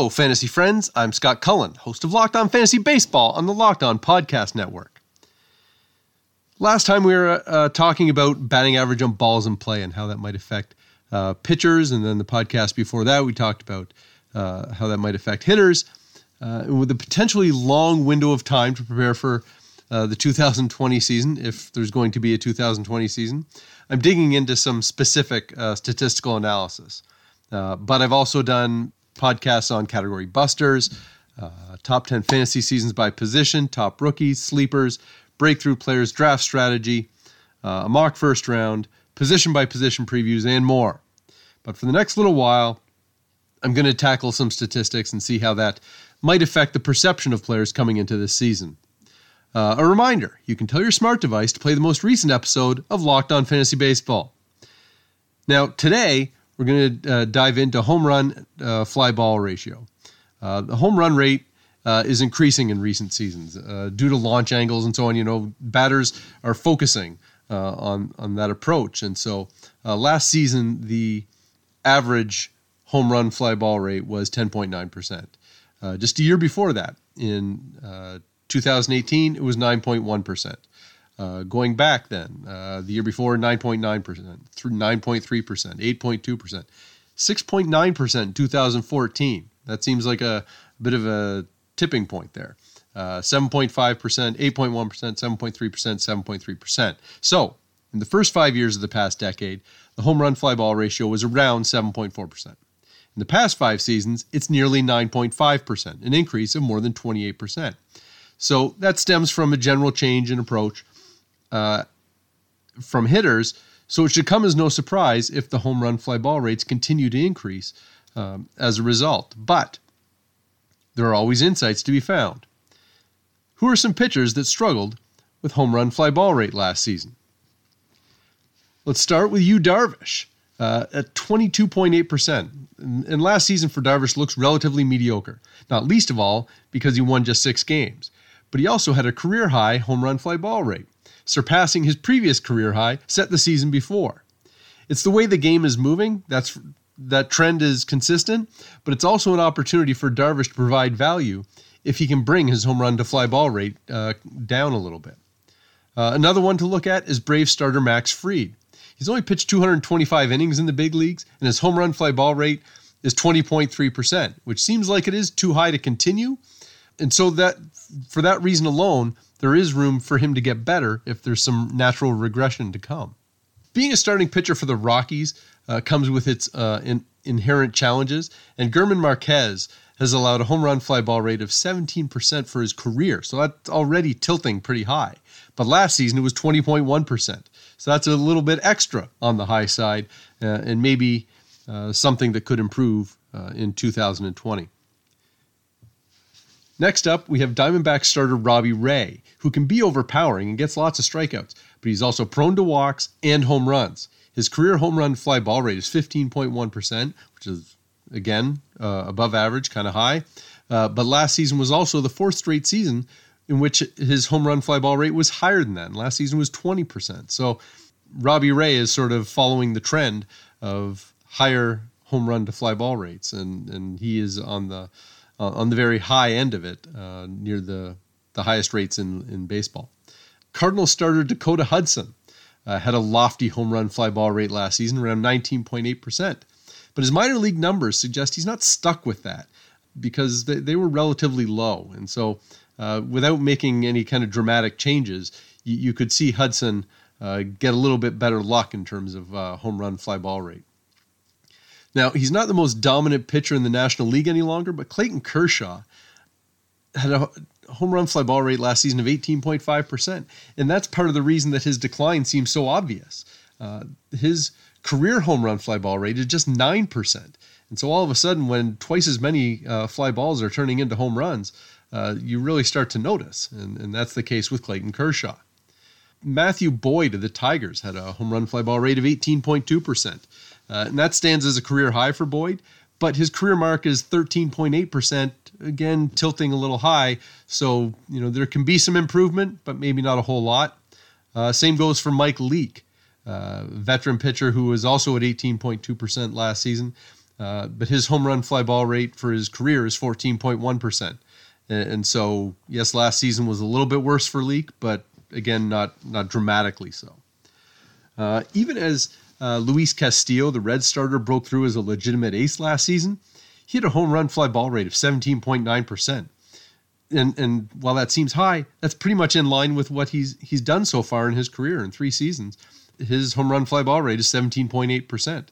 Hello, fantasy friends. I'm Scott Cullen, host of Locked On Fantasy Baseball on the Locked On Podcast Network. Last time we were uh, talking about batting average on balls in play and how that might affect uh, pitchers, and then the podcast before that we talked about uh, how that might affect hitters, uh, with a potentially long window of time to prepare for uh, the 2020 season, if there's going to be a 2020 season. I'm digging into some specific uh, statistical analysis, but I've also done podcasts on category busters, uh, top 10 fantasy seasons by position, top rookies, sleepers, breakthrough players, draft strategy, uh, a mock first round, position by position previews, and more. But for the next little while, I'm going to tackle some statistics and see how that might affect the perception of players coming into this season. Uh, a reminder you can tell your smart device to play the most recent episode of Locked On Fantasy Baseball. Now, today, we're going to uh, dive into home run uh, fly ball ratio. Uh, the home run rate uh, is increasing in recent seasons uh, due to launch angles and so on. You know, batters are focusing uh, on on that approach, and so last season the average home run fly ball rate was 10.9 percent. just a year before that, in 2018, it was 9.1 percent. Uh, going back then, uh, the year before, 9.9%, through 9.3%, 8.2%, 6.9% in 2014. That seems like a, a bit of a tipping point there. Uh, 7.5%, 8.1%, 7.3%, 7.3%. So, in the first five years of the past decade, the home run fly ball ratio was around 7.4%. In the past five seasons, it's nearly 9.5%, an increase of more than 28%. So that stems from a general change in approach uh, from hitters. So it should come as no surprise if the home run fly ball rates continue to increase um, as a result. But there are always insights to be found. Who are some pitchers that struggled with home run fly ball rate last season? Let's start with Yu, Darvish uh, at 22.8%. And last season for Darvish looks relatively mediocre, not least of all because he won just six games. But he also had a career high home run fly ball rate surpassing his previous career high set the season before. It's the way the game is moving. That's that trend is consistent, but it's also an opportunity for Darvish to provide value if he can bring his home run to fly ball rate uh, down a little bit. Uh, another one to look at is Brave starter Max Fried. He's only pitched 225 innings in the big leagues, and his home run fly ball rate is 20.3%, which seems like it is too high to continue. And so that for that reason alone, there is room for him to get better if there's some natural regression to come. Being a starting pitcher for the Rockies uh, comes with its uh, in, inherent challenges, and German Marquez has allowed a home run fly ball rate of 17% for his career. So that's already tilting pretty high. But last season it was 20.1%. So that's a little bit extra on the high side uh, and maybe uh, something that could improve uh, in 2020. Next up, we have Diamondback starter Robbie Ray, who can be overpowering and gets lots of strikeouts, but he's also prone to walks and home runs. His career home run fly ball rate is 15.1%, which is, again, uh, above average, kind of high. Uh, but last season was also the fourth straight season in which his home run fly ball rate was higher than that. And last season was 20%. So Robbie Ray is sort of following the trend of higher home run to fly ball rates, and, and he is on the uh, on the very high end of it, uh, near the, the highest rates in, in baseball. Cardinal starter Dakota Hudson uh, had a lofty home run fly ball rate last season, around 19.8%. But his minor league numbers suggest he's not stuck with that because they, they were relatively low. And so, uh, without making any kind of dramatic changes, you, you could see Hudson uh, get a little bit better luck in terms of uh, home run fly ball rate. Now, he's not the most dominant pitcher in the National League any longer, but Clayton Kershaw had a home run fly ball rate last season of 18.5%. And that's part of the reason that his decline seems so obvious. Uh, his career home run fly ball rate is just 9%. And so all of a sudden, when twice as many uh, fly balls are turning into home runs, uh, you really start to notice. And, and that's the case with Clayton Kershaw. Matthew Boyd of the Tigers had a home run fly ball rate of 18.2%. Uh, and that stands as a career high for Boyd, but his career mark is 13.8%, again, tilting a little high. So, you know, there can be some improvement, but maybe not a whole lot. Uh, same goes for Mike Leake, uh, veteran pitcher who was also at 18.2% last season. Uh, but his home run fly ball rate for his career is 14.1%. And, and so, yes, last season was a little bit worse for Leake, but again, not, not dramatically so. Uh, even as uh, Luis Castillo, the Red starter, broke through as a legitimate ace last season, he had a home run fly ball rate of 17.9%. And, and while that seems high, that's pretty much in line with what he's he's done so far in his career in three seasons. His home run fly ball rate is 17.8%.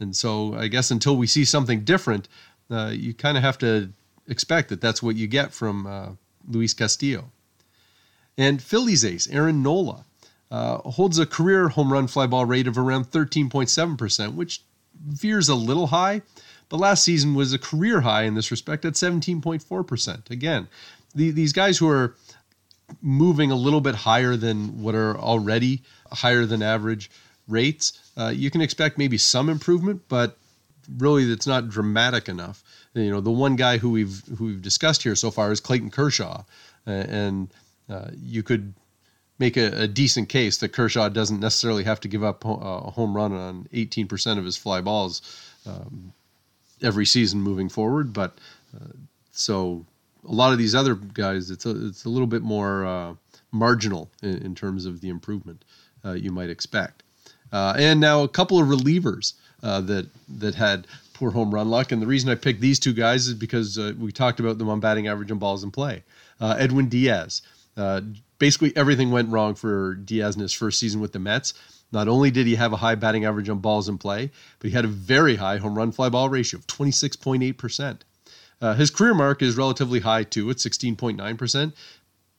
And so I guess until we see something different, uh, you kind of have to expect that that's what you get from uh, Luis Castillo. And Phillies ace Aaron Nola uh, holds a career home run fly ball rate of around 13.7%, which veers a little high, but last season was a career high in this respect at 17.4%. Again, the, these guys who are moving a little bit higher than what are already higher than average rates, uh, you can expect maybe some improvement, but really it's not dramatic enough. You know, the one guy who we've who we've discussed here so far is Clayton Kershaw, uh, and uh, you could make a, a, decent case that Kershaw doesn't necessarily have to give up a home run on 18% of his fly balls um, every season moving forward. But uh, so a lot of these other guys, it's a, it's a little bit more uh, marginal in, in, terms of the improvement uh, you might expect. Uh, and now a couple of relievers uh, that that had poor home run luck. And the reason I picked these two guys is because uh, we talked about them on batting average and balls in play. Edwin Diaz. Basically, everything went wrong for Diaz in his first season with the Mets. Not only did he have a high batting average on balls in play, but he had a very high home run fly ball ratio of 26.8%. Uh, his career mark is relatively high too at 16.9%,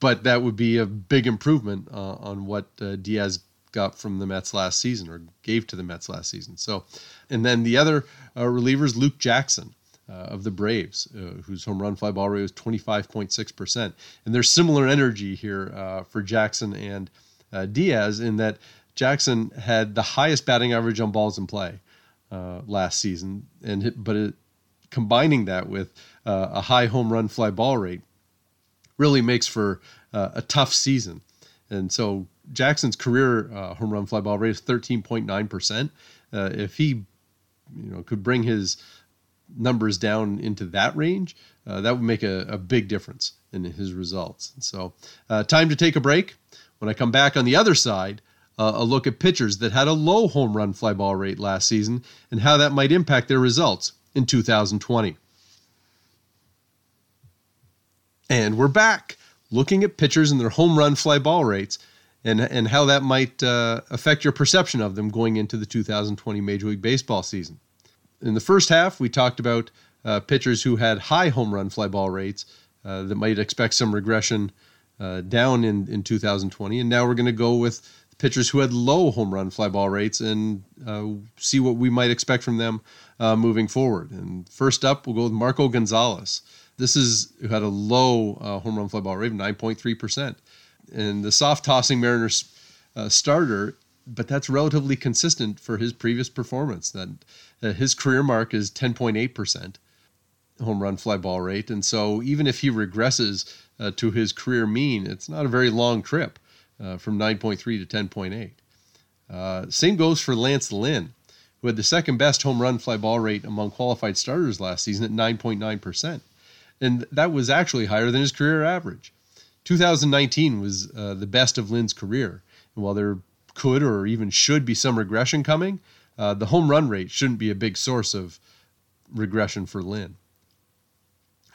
but that would be a big improvement uh, on what uh, Diaz got from the Mets last season or gave to the Mets last season. So, and then the other uh, relievers, Luke Jackson. Uh, of the Braves, uh, whose home run fly ball rate was 25.6%. And there's similar energy here uh, for Jackson and uh, Diaz in that Jackson had the highest batting average on balls in play uh, last season, and hit, but it, combining that with uh, a high home run fly ball rate really makes for a tough season. And so Jackson's career uh, home run fly ball rate is 13.9%. Uh, if he you know could bring his numbers down into that range, uh, that would make a, a, big difference in his results. So, uh, time to take a break. When I come back on the other side, uh, a look at pitchers that had a low home run fly ball rate last season and how that might impact their results in 2020. And we're back looking at pitchers and their home run fly ball rates and, and how that might uh, affect your perception of them going into the 2020 Major League Baseball season. In the first half, we talked about uh, pitchers who had high home run fly ball rates uh, that might expect some regression uh, down in, in 2020. And now we're going to go with pitchers who had low home run fly ball rates and uh, see what we might expect from them uh, moving forward. And first up, we'll go with Marco Gonzalez. This is who had a low uh, home run fly ball rate of 9.3%. And the soft tossing Mariners starter, but that's relatively consistent for his previous performance. That his career mark is 10.8% home run fly ball rate. And so even if he regresses uh, to his career mean, it's not a very long trip uh, from 9.3 to 10.8. Uh, same goes for Lance Lynn who had the second best home run fly ball rate among qualified starters last season at 9.9%. And that was actually higher than his career average. 2019 was uh, the best of Lynn's career. And while there could or even should be some regression coming, uh, the home run rate shouldn't be a big source of regression for Lynn.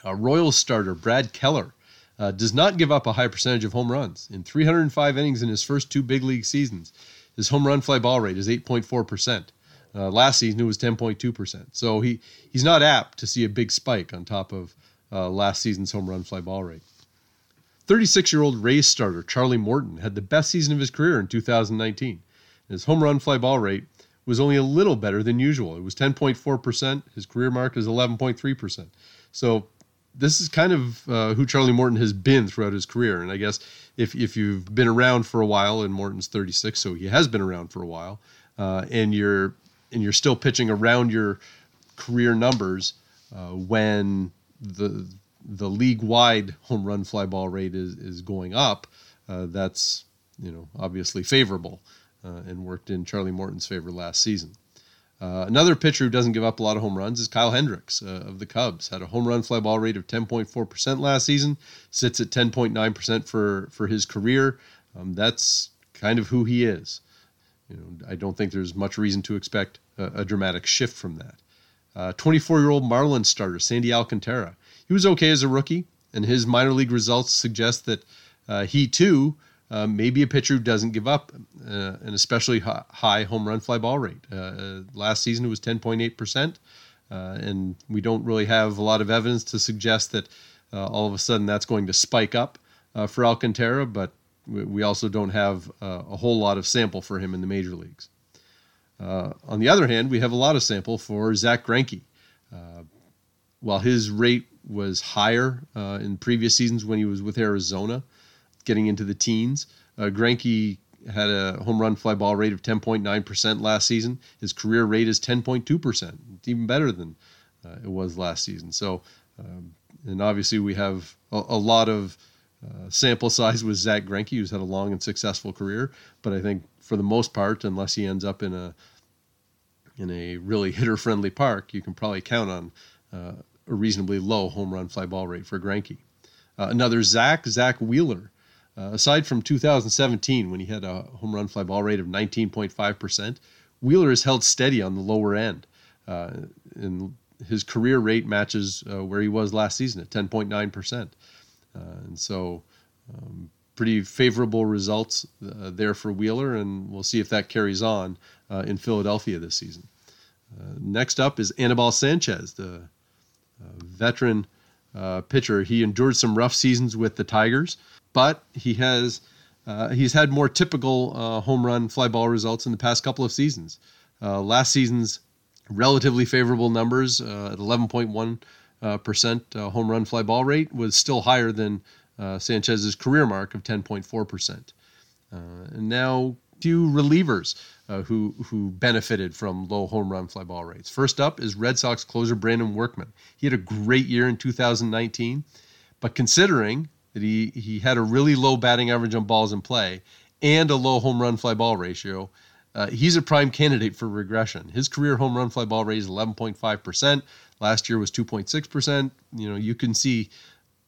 Uh, Royals starter Brad Keller uh, does not give up a high percentage of home runs. In 305 innings in his first two big league seasons, his home run fly ball rate is 8.4%. Uh, last season it was 10.2%. So he, he's not apt to see a big spike on top of uh, last season's home run fly ball rate. 36 year old Rays starter Charlie Morton had the best season of his career in 2019. His home run fly ball rate was only a little better than usual. It was 10.4%. His career mark is 11.3%. So this is kind of uh, who Charlie Morton has been throughout his career. And I guess if, if you've been around for a while, and Morton's 36, so he has been around for a while, uh, and you're and you're still pitching around your career numbers uh, when the the league wide home run fly ball rate is is going up, uh, that's you know obviously favorable uh, and worked in Charlie Morton's favor last season. Uh, another pitcher who doesn't give up a lot of home runs is Kyle Hendricks uh, of the Cubs. Had a home run fly ball rate of 10.4% last season, sits at 10.9% for, for his career. Um, that's kind of who he is. You know, I don't think there's much reason to expect a, a dramatic shift from that. 24 uh, year old Marlins starter Sandy Alcantara. He was okay as a rookie, and his minor league results suggest that uh, he too uh, maybe a pitcher who doesn't give up uh, an especially high home run fly ball rate. Uh, uh last season it was 10.8%, uh, and we don't really have a lot of evidence to suggest that all of a sudden that's going to spike up for Alcantara, but we also don't have a whole lot of sample for him in the major leagues. on the other hand, we have a lot of sample for Zack Greinke. while his rate was higher in previous seasons when he was with Arizona, getting into the teens. Uh, Greinke had a home run fly ball rate of 10.9% last season. His career rate is 10.2%. It's even better than uh, it was last season. So, um, and obviously we have a, a lot of uh, sample size with Zack Greinke, who's had a long and successful career. But I think for the most part, unless he ends up in a in a really hitter friendly park, you can probably count on uh, a reasonably low home run fly ball rate for Greinke. Uh, another Zach, Zack Wheeler. Uh, aside from 2017, when he had a home run fly ball rate of 19.5%, Wheeler has held steady on the lower end. Uh, and his career rate matches uh, where he was last season at 10.9%. Uh, and so, um, pretty favorable results uh, there for Wheeler, and we'll see if that carries on in Philadelphia this season. next up is Anibal Sanchez, the veteran pitcher. He endured some rough seasons with the Tigers but he has uh, he's had more typical uh, home run fly ball results in the past couple of seasons. Uh, last season's relatively favorable numbers uh, at 11.1 uh, percent uh, home run fly ball rate was still higher than Sanchez's career mark of 10.4 percent. and now few relievers who who benefited from low home run fly ball rates. First up is Red Sox closer Brandon Workman. He had a great year in 2019, but considering that he, he had a really low batting average on balls in play and a low home run fly ball ratio. Uh, he's a prime candidate for regression. His career home run fly ball rate is 11.5%. Last year was 2.6%. You know, you can see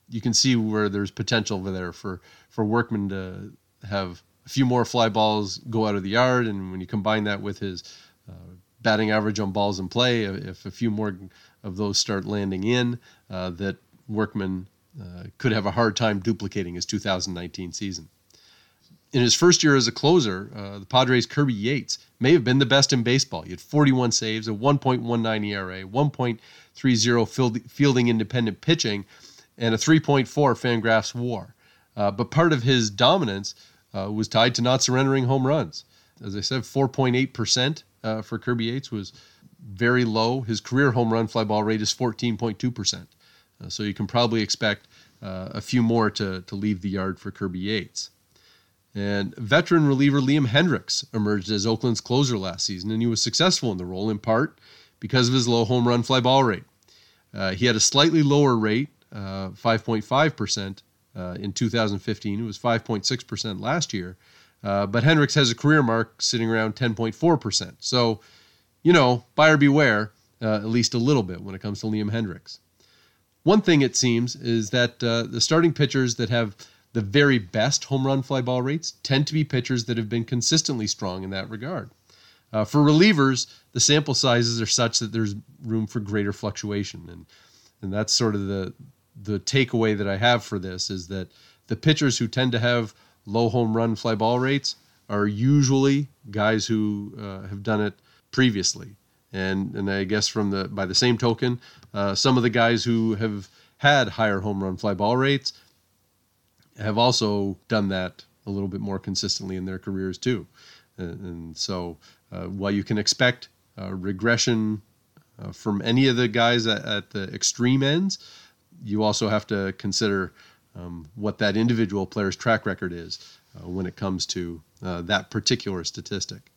you can see where there's potential over there for for Workman to have a few more fly balls go out of the yard, and when you combine that with his uh, batting average on balls in play, if a few more of those start landing in, uh, that Workman uh, could have a hard time duplicating his 2019 season. In his first year as a closer, uh, the Padres' Kirby Yates may have been the best in baseball. He had 41 saves, a 1.19 ERA, 1.30 fielding independent pitching, and a 3.4 Fangraphs WAR. Uh, but part of his dominance uh, was tied to not surrendering home runs. As I said, 4.8% uh, for Kirby Yates was very low. His career home run fly ball rate is 14.2%. Uh, so you can probably expect uh, a few more to, to leave the yard for Kirby Yates. And veteran reliever Liam Hendriks emerged as Oakland's closer last season, and he was successful in the role in part because of his low home run fly ball rate. Uh, he had a slightly lower rate, 5.5% uh, uh, in 2015. It was 5.6% last year. Uh, but Hendriks has a career mark sitting around 10.4%. So, you know, buyer beware, at least a little bit when it comes to Liam Hendriks. One thing it seems is that uh, the starting pitchers that have the very best home run fly ball rates tend to be pitchers that have been consistently strong in that regard. Uh, for relievers, the sample sizes are such that there's room for greater fluctuation, and and that's sort of the the takeaway that I have for this is that the pitchers who tend to have low home run fly ball rates are usually guys who uh, have done it previously and and I guess from the by the same token, uh, some of the guys who have had higher home run fly ball rates have also done that a little bit more consistently in their careers too. And, and so uh, while you can expect uh, regression uh, from any of the guys at, at, the extreme ends, you also have to consider um, what that individual player's track record is uh, when it comes to uh, that particular statistic.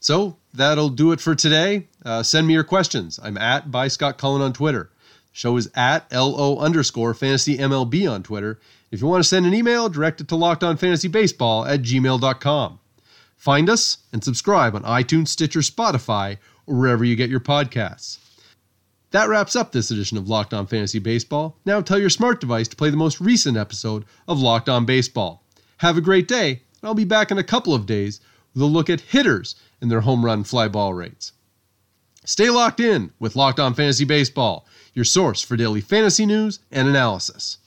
So that'll do it for today. Uh, send me your questions. I'm at by Scott Cullen on Twitter. The show is at LO underscore fantasy MLB on Twitter. If you want to send an email, direct it to lockedonfantasybaseball at gmail.com. Find us and subscribe on iTunes, Stitcher, Spotify, or wherever you get your podcasts. That wraps up this edition of Locked On Fantasy Baseball. Now tell your smart device to play the most recent episode of Locked On Baseball. Have a great day, and I'll be back in a couple of days with a look at hitters and their home run fly ball rates. Stay locked in with Locked On Fantasy Baseball, your source for daily fantasy news and analysis.